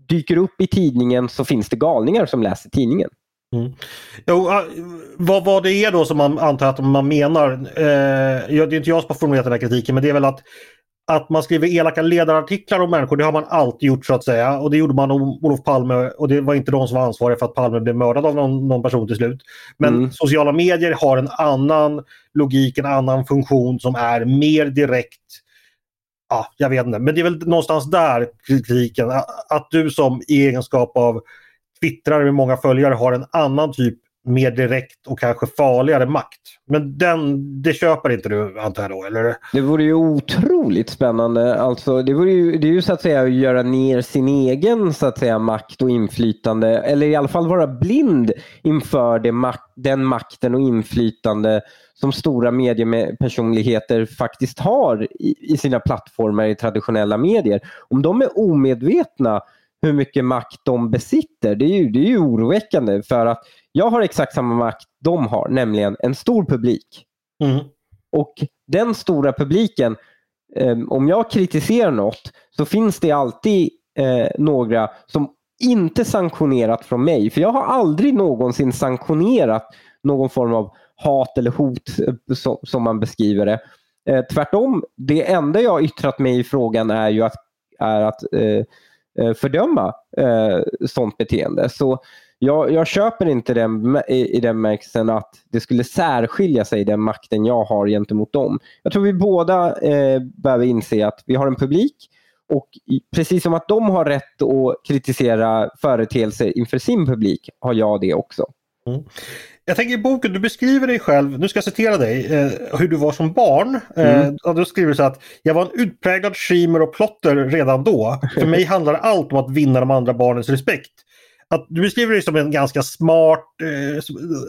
dyker upp i tidningen så finns det galningar som läser tidningen. Mm.
Jo, ah, vad, vad det är då som man antar att man menar. Eh, det är inte jag som har formulerat den här kritiken men det är väl att att man skriver elaka ledarartiklar om människor, det har man alltid gjort så att säga. Och det gjorde man om Olof Palme och det var inte de som var ansvariga för att Palme blev mördad av någon, någon person till slut. Men mm. sociala medier har en annan logik, en annan funktion som är mer direkt ja, jag vet inte, men det är väl någonstans där kritiken. Att du som i egenskap av twittrare med många följare har en annan typ mer direkt och kanske farligare makt. Men den, det köper inte du antar jag då, eller?
Det vore ju otroligt spännande. Alltså, det, vore ju, det är ju så att säga att göra ner sin egen så att säga, makt och inflytande. Eller i alla fall vara blind inför det, den makten och inflytande som stora mediepersonligheter faktiskt har i, i sina plattformar i traditionella medier. Om de är omedvetna hur mycket makt de besitter. Det är ju, det är ju oroväckande för att jag har exakt samma makt de har, nämligen en stor publik. Mm. Och den stora publiken, eh, om jag kritiserar något så finns det alltid eh, några som inte sanktionerat från mig. För jag har aldrig någonsin sanktionerat någon form av hat eller hot eh, som, som man beskriver det. Eh, tvärtom, det enda jag yttrat mig i frågan är ju att, är att Eh, Eh, fördöma eh, sånt beteende. Så jag, jag köper inte den i, i den märkelsen att det skulle särskilja sig den makten jag har gentemot dem. Jag tror vi båda eh, behöver inse att vi har en publik och precis som att de har rätt att kritisera företeelser inför sin publik har jag det också. Mm.
Jag tänker i boken, du beskriver dig själv, nu ska jag citera dig, eh, hur du var som barn. Eh, mm. Då skriver du så att jag var en utpräglad streamer och plotter redan då. För mig handlar allt om att vinna de andra barnens respekt. Att du beskriver dig som en ganska smart, eh,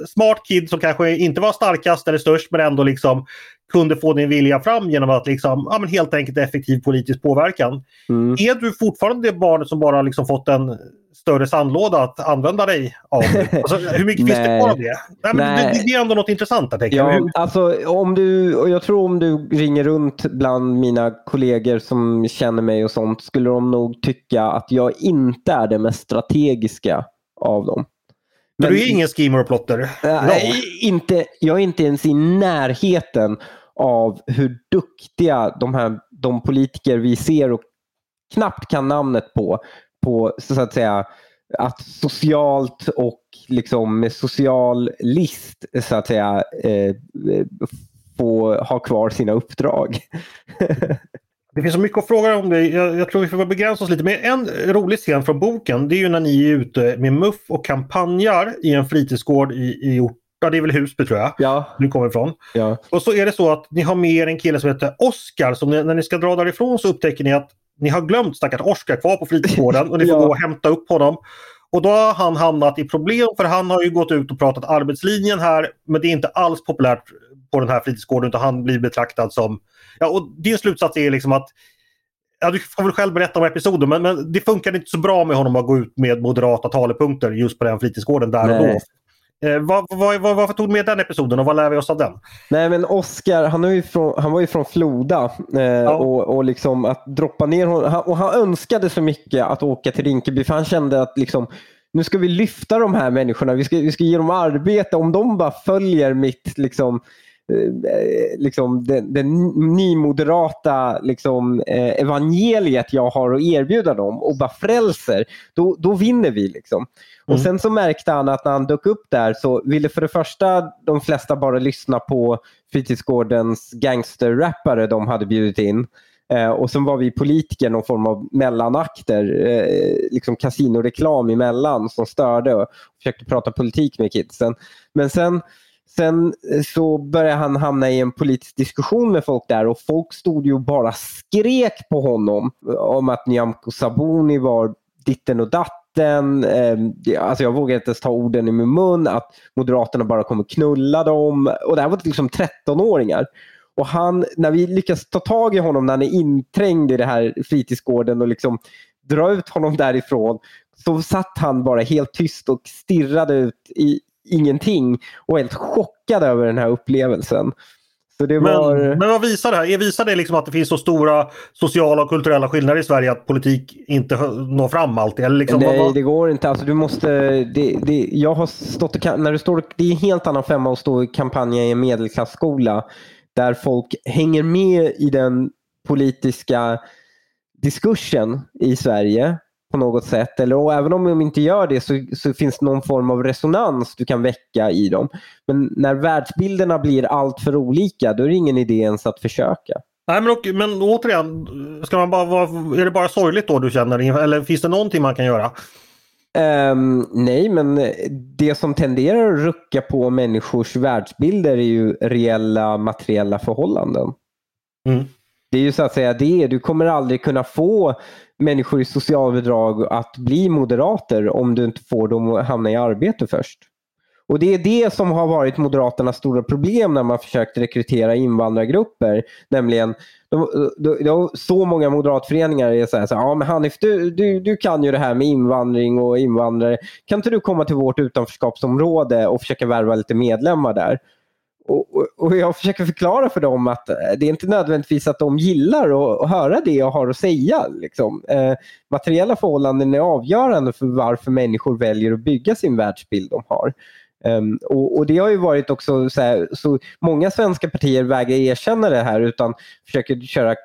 smart kid som kanske inte var starkast eller störst men ändå liksom kunde få din vilja fram genom att liksom, ja, men helt enkelt effektiv politisk påverkan. Mm. Är du fortfarande det barnet som bara liksom fått en större sandlåda att använda dig av? <laughs> Alltså, hur mycket finns det kvar av det? Nej, men det? Det är ändå något intressant där, tänker
ja, jag. Alltså, om du, och jag tror om du ringer runt bland mina kollegor som känner mig och sånt skulle de nog tycka att jag inte är det mest strategiska av dem.
Men, du är ingen schemer och plotter?
Nej, inte, jag är inte ens i närheten av hur duktiga de här de politiker vi ser och knappt kan namnet på, på så att säga att socialt och liksom med social list så att säga eh, få ha kvar sina uppdrag. <laughs>
Det finns så mycket att fråga om det. Jag, jag tror vi får begränsa oss lite. Men en rolig scen från boken det är ju när ni är ute med muff och kampanjar i en fritidsgård i, i Ja, det är väl Husby tror jag.
Ja.
Du kommer ifrån.
Ja.
Och så är det så att ni har med er en kille som heter Oskar. Så när ni ska dra därifrån så upptäcker ni att ni har glömt stackars Oskar kvar på fritidsgården och ni får <laughs> ja. gå och hämta upp honom. Och då har han hamnat i problem för han har ju gått ut och pratat arbetslinjen här men det är inte alls populärt på den här fritidsgården utan han blir betraktad som... Ja, och din slutsats är liksom att Ja, du får väl själv berätta om episoden men, men det funkar inte så bra med honom att gå ut med moderata talepunkter just på den fritidsgården där Nej. och då. Eh, vad, vad, vad, varför tog du med den episoden och vad lär vi oss av den?
Nej men Oscar, han, är från, han var ju från Floda eh, ja. och, och liksom att droppa ner honom. Och han önskade så mycket att åka till Rinkeby för han kände att liksom, nu ska vi lyfta de här människorna. Vi ska, vi ska ge dem arbete. Om de bara följer mitt liksom, liksom den, den nymoderata liksom, eh, evangeliet jag har att erbjuda dem och bara frälser, då, då vinner vi. Liksom. Och mm. Sen så märkte han att när han dök upp där så ville för det första de flesta bara lyssna på fritidsgårdens gangsterrappare de hade bjudit in. Eh, och sen var vi politiker någon form av mellanakter, eh, liksom kasinoreklam emellan som störde och försökte prata politik med kidsen. Men sen Sen eh, så började han hamna i en politisk diskussion med folk där och folk stod ju och bara skrek på honom eh, om att Nyamko Sabuni var ditten och datten. Ehm, alltså jag vågar inte ens ta orden i min mun att Moderaterna bara kommer knulla dem. Och det här var liksom 13-åringar. Och han, när vi lyckas ta tag i honom när han är inträngd i det här fritidsgården och liksom dra ut honom därifrån så satt han bara helt tyst och stirrade ut i, ingenting och helt chockad över den här upplevelsen.
Var... men, men vad visar det här? Visar det liksom att det finns så stora sociala och kulturella skillnader i Sverige att politik inte når fram alltid? Eller liksom,
Nej,
vad...
det går inte. Alltså, du måste, det, det, jag har stått och, när du står, det är en helt annan femma att stå i kampanja i en medelklassskola där folk hänger med i den politiska diskursen i Sverige på något sätt. Eller även om de inte gör det så, så, finns det någon form av resonans du kan väcka i dem. Men när världsbilderna blir allt för olika då är det ingen idé ens att försöka.
Nej men, och, men återigen, ska man bara vara, är det bara sorgligt då du känner eller finns det någonting man kan göra?
Um, nej, men det som tenderar att rucka på människors världsbilder är ju reella materiella förhållanden. Mm. Det är ju så att säga det. Du kommer aldrig kunna få människor i socialbidrag att bli moderater om du inte får dem att hamna i arbete först. Och Det är det som har varit Moderaternas stora problem när man försökt rekrytera invandrargrupper. Nämligen, de, de, de, så många moderatföreningar är så här, så här, ja men Hanif du, du, du kan ju det här med invandring och invandrare. Kan inte du komma till vårt utanförskapsområde och försöka värva lite medlemmar där? Och, och, och, jag försöker förklara för dem att eh, det är inte nödvändigtvis att de gillar att, höra det jag har att säga. Liksom. Eh, materiella förhållanden är avgörande för varför människor väljer att bygga sin världsbild de har. Um, och, och, Det har ju varit också så, här, så många svenska partier vägrar erkänna det här utan försöker köra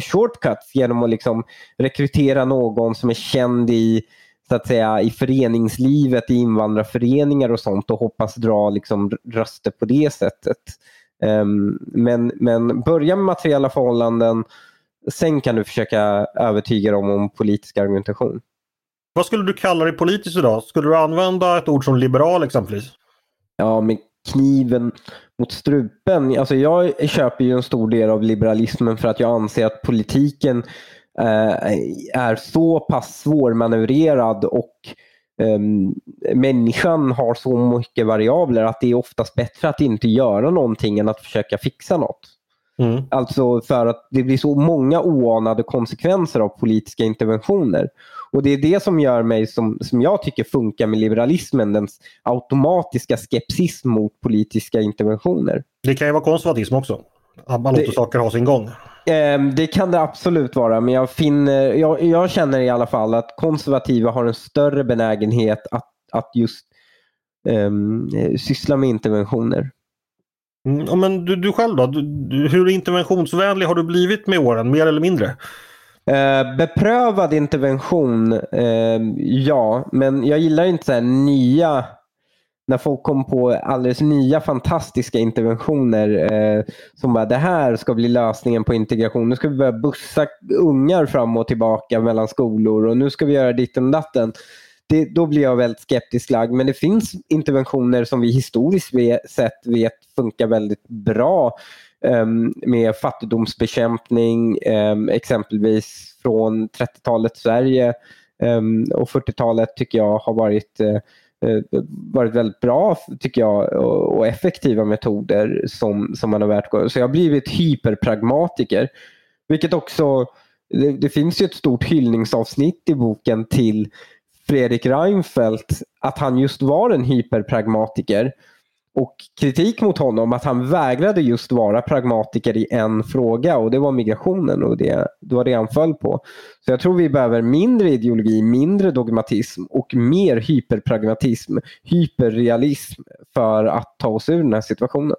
shortcuts genom att liksom rekrytera någon som är känd i så att säga, i föreningslivet, i invandrarföreningar och sånt och hoppas dra liksom, röster på det sättet. Um, men, men börja med materiella förhållanden, sen kan du försöka övertyga dem om politisk argumentation.
Vad skulle du kalla dig politiskt idag? Skulle du använda ett ord som liberal exempelvis?
Ja, med kniven mot strupen. Alltså jag köper ju en stor del av liberalismen för att jag anser att politiken är så pass svårmanövrerad och um, människan har så mycket variabler att det är oftast bättre att inte göra någonting än att försöka fixa något. Mm. Alltså för att det blir så många oanade konsekvenser av politiska interventioner. Och Det är det som gör mig, som, som jag tycker funkar med liberalismen, den automatiska skepsis mot politiska interventioner.
Det kan ju vara konservatism också. Man låter det, saker ha sin gång.
Ehm, det kan det absolut vara, men jag, finner, jag, jag, känner i alla fall att konservativa har en större benägenhet att, att just um, syssla med interventioner.
Mm, men du, du själv då? Du, hur interventionsvänlig har du blivit med åren, mer eller mindre?
Uh, beprövad intervention, uh, ja, men jag gillar inte så nya när folk kom på alldeles nya fantastiska interventioner eh, som bara det här ska bli lösningen på integration. Nu ska vi börja bussa ungar fram och tillbaka mellan skolor och nu ska vi göra ditten och datten. Det, då blir jag väldigt skeptisk lagd. Men det finns interventioner som vi historiskt sett vet funkar väldigt bra eh, med fattigdomsbekämpning, eh, exempelvis från 30-talet Sverige ehm, och 40-talet tycker jag har varit Eh, Eh, varit väldigt bra tycker jag och effektiva metoder som, som man har värt. Så jag har blivit hyperpragmatiker. Vilket också, det, det finns ju ett stort hyllningsavsnitt i boken till Fredrik Reinfeldt att han just var en hyperpragmatiker. Och kritik mot honom att han vägrade just vara pragmatiker i en fråga och det var migrationen och det, det var det han föll på. Så jag tror vi behöver mindre ideologi, mindre dogmatism och mer hyperpragmatism, hyperrealism för att ta oss ur den här situationen.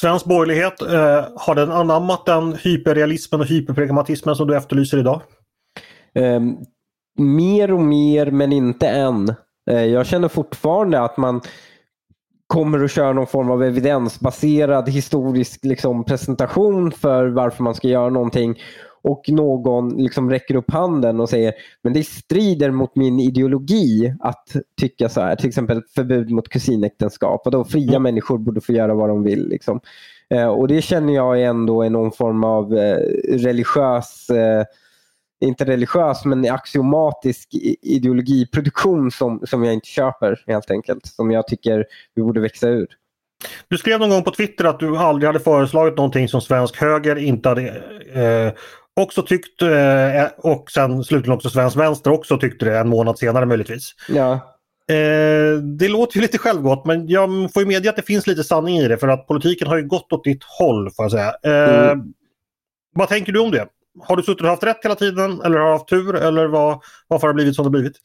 Svensk borgerlighet, eh, har den anammat den hyperrealismen och hyperpragmatismen som du efterlyser idag?
Eh, mer och mer men inte än. Eh, jag känner fortfarande att man kommer att köra någon form av evidensbaserad historisk liksom, presentation för varför man ska göra någonting och någon liksom räcker upp handen och säger men det strider mot min ideologi att tycka så här. Till exempel förbud mot kusinäktenskap och då fria mm. människor borde få göra vad de vill. Liksom. Eh, och det känner jag ändå är någon form av eh, religiös eh, inte religiös men axiomatisk ideologiproduktion som, som jag inte köper helt enkelt. Som jag tycker vi borde växa ur.
Du skrev någon gång på Twitter att du aldrig hade föreslagit någonting som svensk höger inte hade eh, också tyckt eh, och sen slutligen också svensk vänster också tyckte det en månad senare möjligtvis.
Ja.
Eh, det låter ju lite självgott men jag får ju medge att det finns lite sanning i det för att politiken har ju gått åt ditt håll får jag säga. Eh, mm. Vad tänker du om det? Har du suttit och haft rätt hela tiden eller har haft tur eller vad, varför har det blivit som det blivit?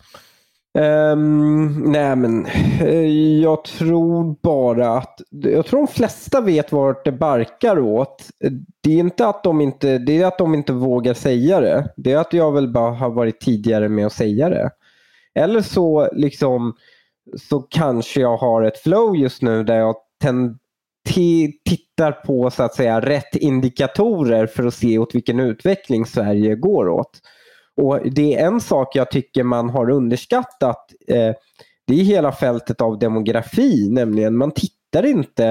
Um, nej men eh, jag tror bara att jag tror de flesta vet vart det barkar åt. Det är inte att de inte, det är att de inte vågar säga det. Det är att jag väl bara har varit tidigare med att säga det. Eller så liksom så kanske jag har ett flow just nu där jag tenderar tittar på så att säga rätt indikatorer för att se åt vilken utveckling Sverige går åt. Och Det är en sak jag tycker man har underskattat. Eh, det är hela fältet av demografi, nämligen man tittar inte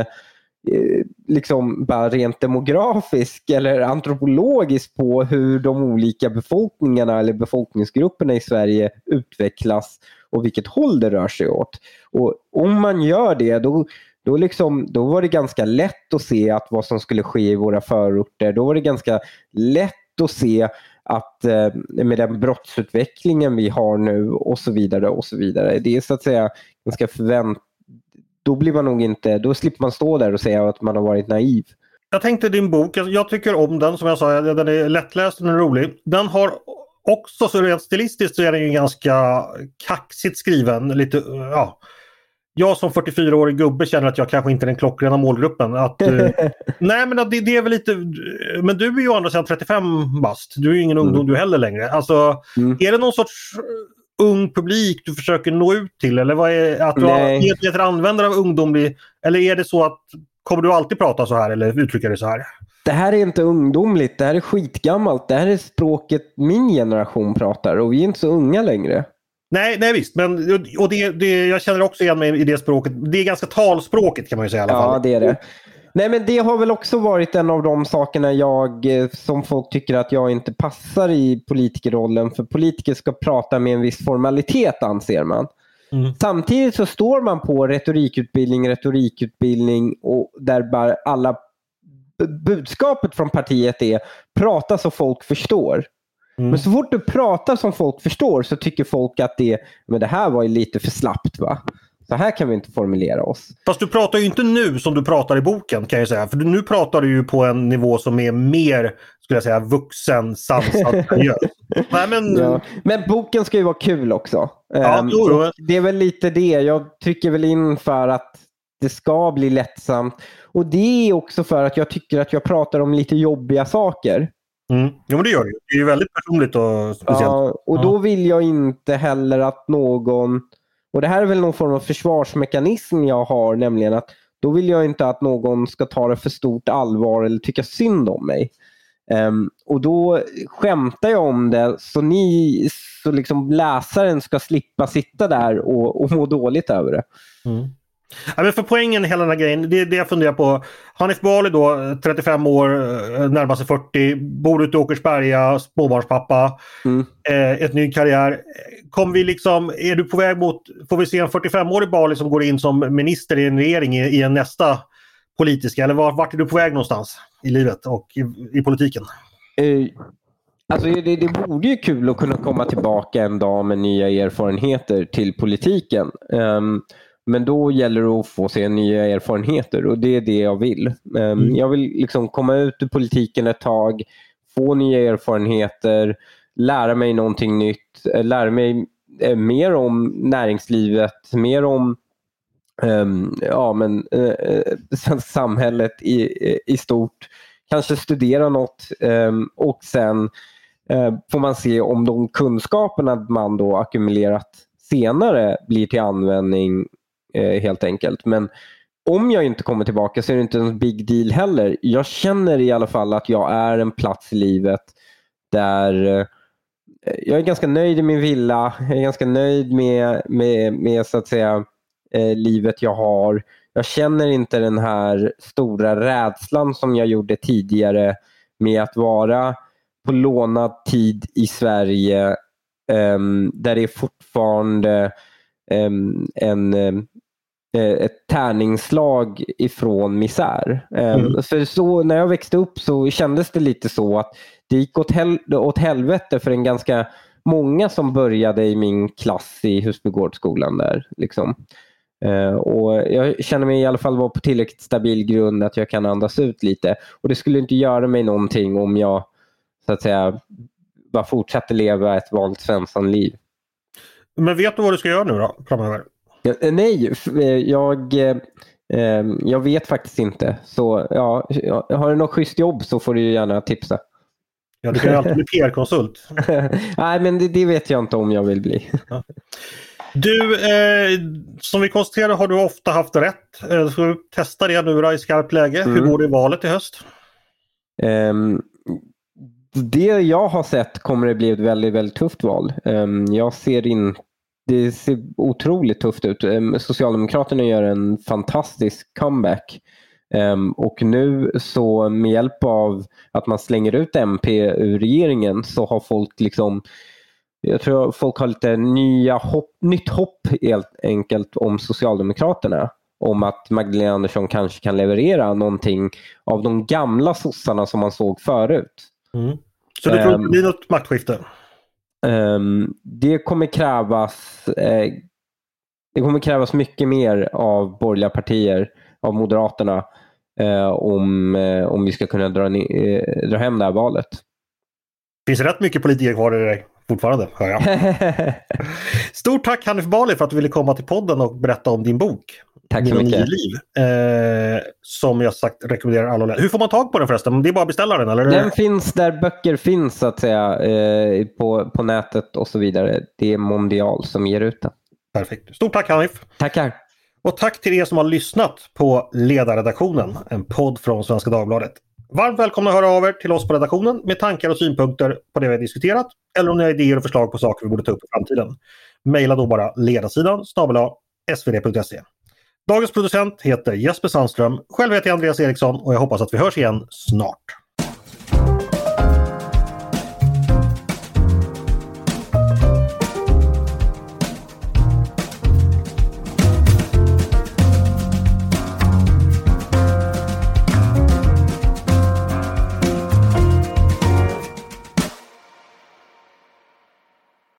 eh, liksom bara rent demografiskt eller antropologiskt på hur de olika befolkningarna eller befolkningsgrupperna i Sverige utvecklas och vilket håll det rör sig åt. Och Om man gör det då, då, liksom, då var det ganska lätt att se att vad som skulle ske i våra förorter. Då var det ganska lätt att se att eh, med den brottsutvecklingen vi har nu och så vidare och så vidare. Det är så att säga ganska förvänt då blir man nog inte, då slipper man stå där och säga att man har varit naiv.
Jag tänkte din bok, jag tycker om den som jag sa, den är lättläst och den är rolig. Den har också, så rent stilistiskt så är den ju ganska kaxigt skriven. Lite, ja, jag som 44-årig gubbe känner att jag kanske inte är den klockrena målgruppen. Att, eh, <laughs> nej men det, det, är väl lite... Men du är ju å andra sidan 35 bast. Du är ju ingen mm. ungdom du heller längre. Alltså, mm. Är det någon sorts eh, ung publik du försöker nå ut till? Eller vad är att du är användare av ungdomlig... Eller är det så att Kommer du alltid prata så här eller uttrycka dig så här?
Det här är inte ungdomligt, det här är skitgammalt. Det här är språket min generation pratar och vi är inte så unga längre.
Nej, nej visst. Men, och det, det, jag känner också igen mig i det språket. Det är ganska talspråket kan man ju säga i alla fall.
Ja, det är det. Nej, men det har väl också varit en av de sakerna jag, eh, som folk tycker att jag inte passar i politikerrollen. För politiker ska prata med en viss formalitet anser man. Mm. Samtidigt så står man på retorikutbildning, retorikutbildning och där bara alla budskapet från partiet är prata så folk förstår. Mm. Men så fort du pratar som folk förstår så tycker folk att det, men det här var ju lite för slappt. va? Så här kan vi inte formulera oss.
Fast du pratar ju inte nu som du pratar i boken kan jag säga. För nu pratar du ju på en nivå som är mer, skulle jag säga, vuxen, sansad, <laughs>
Nej, men... Ja. men boken ska ju vara kul också. Ja, um, det är väl lite det. Jag trycker väl in för att det ska bli lättsamt. Och det är också för att jag tycker att jag pratar om lite jobbiga saker.
Mm. Jo, men det gör det. Det är ju väldigt personligt och speciellt.
Ja, och då vill jag inte heller att någon... Och det här är väl någon form av försvarsmekanism jag har, nämligen att då vill jag inte att någon ska ta det för stort allvar eller tycka synd om mig. Um, och då skämtar jag om det så, ni, så liksom läsaren ska slippa sitta där och, och må dåligt över det.
Mm. Ja, men för poängen i hela den här grejen, det är det jag funderar på. Hanif Bali då, 35 år, eh, närmar sig 40, bor ute i Åkersberga, småbarnspappa, mm. eh, ett ny karriär. Kom vi liksom, är du på väg mot, får vi se en 45-årig Bali som går in som minister i en regering i, i en nästa politiska, eller vart, vart är du på väg någonstans i livet och i, i politiken?
Uh, Alltså det, det vore ju kul att kunna komma tillbaka en dag med nya erfarenheter till politiken. Um, men då gäller det att få se nya erfarenheter och det är det jag vill. Um, mm. Jag vill liksom komma ut ur politiken ett tag, få nya erfarenheter, lära mig någonting nytt, eh, lära mig eh, mer om näringslivet, mer om um, ja, men, uh, <laughs> samhället i, i stort. Kanske studera något um, och sen uh, får man se om de kunskaperna man då ackumulerat senare blir till användning Eh, helt enkelt. Men om jag inte kommer tillbaka så är det inte en big deal heller. Jag känner i alla fall att jag är en plats i livet där eh, jag är ganska nöjd i min villa. Jag är ganska nöjd med, med, med så att säga eh, livet jag har. Jag känner inte den här stora rädslan som jag gjorde tidigare med att vara på lånad tid i Sverige eh, där det är fortfarande eh, en, ehm, ett tärningsslag ifrån misär. Mm. För så, när jag växte upp så kändes det lite så att det gick åt, hel åt helvete för en ganska många som började i min klass i Husbygårdsskolan där. Liksom. Uh, och jag känner mig i alla fall vara på tillräckligt stabil grund att jag kan andas ut lite. Och Det skulle inte göra mig någonting om jag så att säga bara fortsatte leva ett vanligt Svensson-liv.
Men vet du vad du ska göra nu då framöver?
Ja, eh, nej, eh, jag, eh, jag vet faktiskt inte. Så ja, har du något schysst jobb så får du gärna tipsa.
Ja, du kan ju alltid bli <laughs> PR-konsult.
Nej, men det, det, vet jag inte om jag vill bli.
Du, eh, som vi konstaterar har du ofta haft rätt. Eh, ska du testa det nu då, i skarpt läge? Mm. Hur går det i valet i höst?
Um, det jag har sett kommer det bli ett väldigt, väldigt tufft val. Um, jag ser in, det ser otroligt tufft ut. Um, Socialdemokraterna gör en fantastisk comeback. Um, och nu så med hjälp av att man slänger ut MP ur regeringen så har folk liksom jag tror folk har lite nya hopp, nytt hopp helt enkelt om Socialdemokraterna. Om att Magdalena Andersson kanske kan leverera någonting av de gamla sossarna som man såg förut.
Mm. Så du tror det blir något maktskifte?
Um, det kommer krävas eh, det kommer krävas mycket mer av borgerliga partier, av Moderaterna, eh, om, eh, om vi ska kunna dra, dra hem det här valet.
Det finns rätt mycket politiker kvar i dig fortfarande, hör jag. <laughs> Stort tack Hanif Bali för att du ville komma till podden och berätta om din bok.
Tack så mycket.
liv. Eh, som jag sagt rekommenderar alla att läsa. Hur får man tag på den förresten? Det är bara att beställa den? Eller?
Den finns där böcker finns så att säga. Eh, på, på nätet och så vidare. Det är Mondial som ger ut den.
Perfekt. Stort tack Hanif.
Tackar.
Och tack till er som har lyssnat på Ledarredaktionen, en podd från Svenska Dagbladet. Varmt välkomna att höra av er till oss på redaktionen med tankar och synpunkter på det vi har diskuterat eller om ni har idéer och förslag på saker vi borde ta upp i framtiden. Maila då bara ledarsidan snabel svd.se. Dagens producent heter Jesper Sandström. Själv heter jag Andreas Eriksson och jag hoppas att vi hörs igen snart.